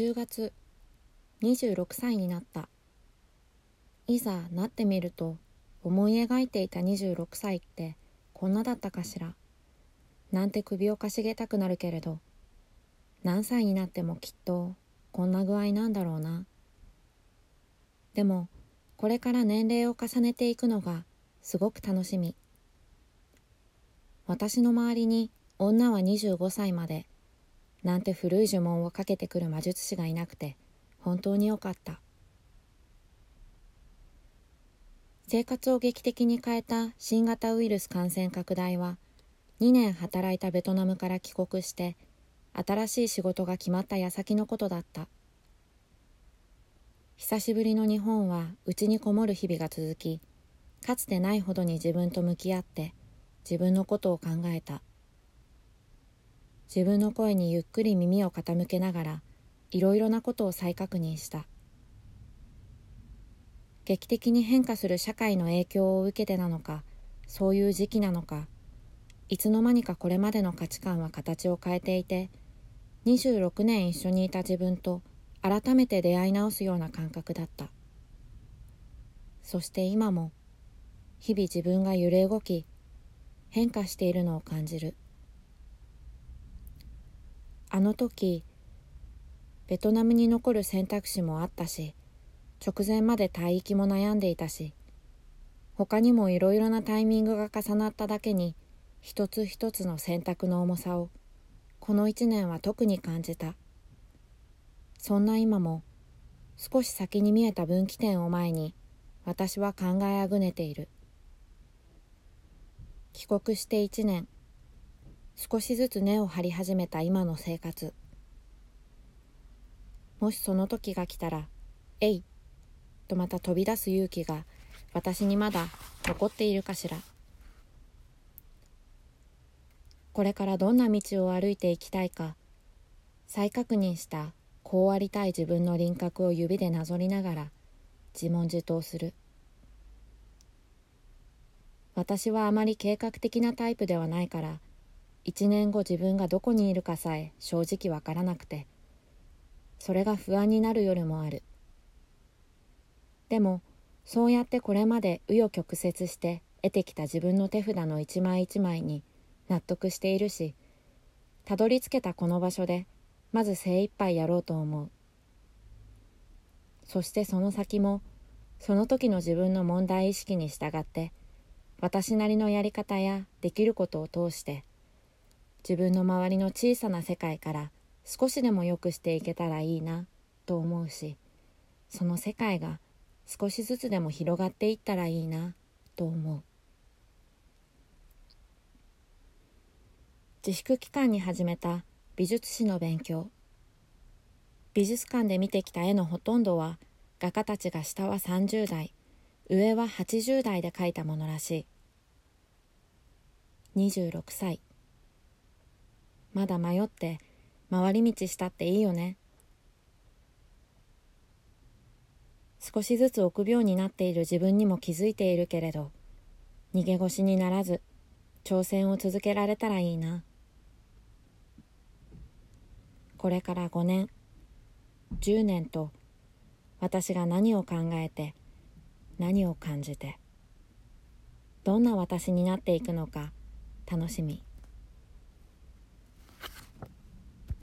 10月26歳になった。いざなってみると思い描いていた26歳ってこんなだったかしら。なんて首をかしげたくなるけれど何歳になってもきっとこんな具合なんだろうな。でもこれから年齢を重ねていくのがすごく楽しみ。私の周りに女は25歳までなんて古い呪文をかけてくる魔術師がいなくて本当によかった。生活を劇的に変えた新型ウイルス感染拡大は2年働いたベトナムから帰国して新しい仕事が決まった矢先のことだった。久しぶりの日本は家にこもる日々が続きかつてないほどに自分と向き合って自分のことを考えた。自分の声にゆっくり耳を傾けながらいろいろなことを再確認した。劇的に変化する社会の影響を受けてなのかそういう時期なのかいつの間にかこれまでの価値観は形を変えていて26年一緒にいた自分と改めて出会い直すような感覚だった。そして今も日々自分が揺れ動き変化しているのを感じる。あの時ベトナムに残る選択肢もあったし直前まで退役も悩んでいたし他にもいろいろなタイミングが重なっただけに一つ一つの選択の重さをこの一年は特に感じた。そんな今も少し先に見えた分岐点を前に私は考えあぐねている。帰国して一年。少しずつ根を張り始めた今の生活もしその時が来たら「えい!」とまた飛び出す勇気が私にまだ残っているかしらこれからどんな道を歩いていきたいか再確認したこうありたい自分の輪郭を指でなぞりながら自問自答する私はあまり計画的なタイプではないから1年後自分がどこにいるかさえ正直わからなくて。それが不安になる夜もある。でもそうやってこれまで紆余曲折して得てきた自分の手札の一枚一枚に納得しているしたどり着けたこの場所でまず精一杯やろうと思う。そしてその先もその時の自分の問題意識に従って私なりのやり方やできることを通して自分の周りの小さな世界から少しでも良くしていけたらいいなと思うしその世界が少しずつでも広がっていったらいいなと思う。自粛期間に始めた美術史の勉強。美術館で見てきた絵のほとんどは画家たちが下は30代上は80代で描いたものらしい。26歳。まだ迷って回り道したっていいよね。少しずつ臆病になっている自分にも気づいているけれど逃げ腰にならず挑戦を続けられたらいいな。これから5年10年と私が何を考えて何を感じてどんな私になっていくのか楽しみ。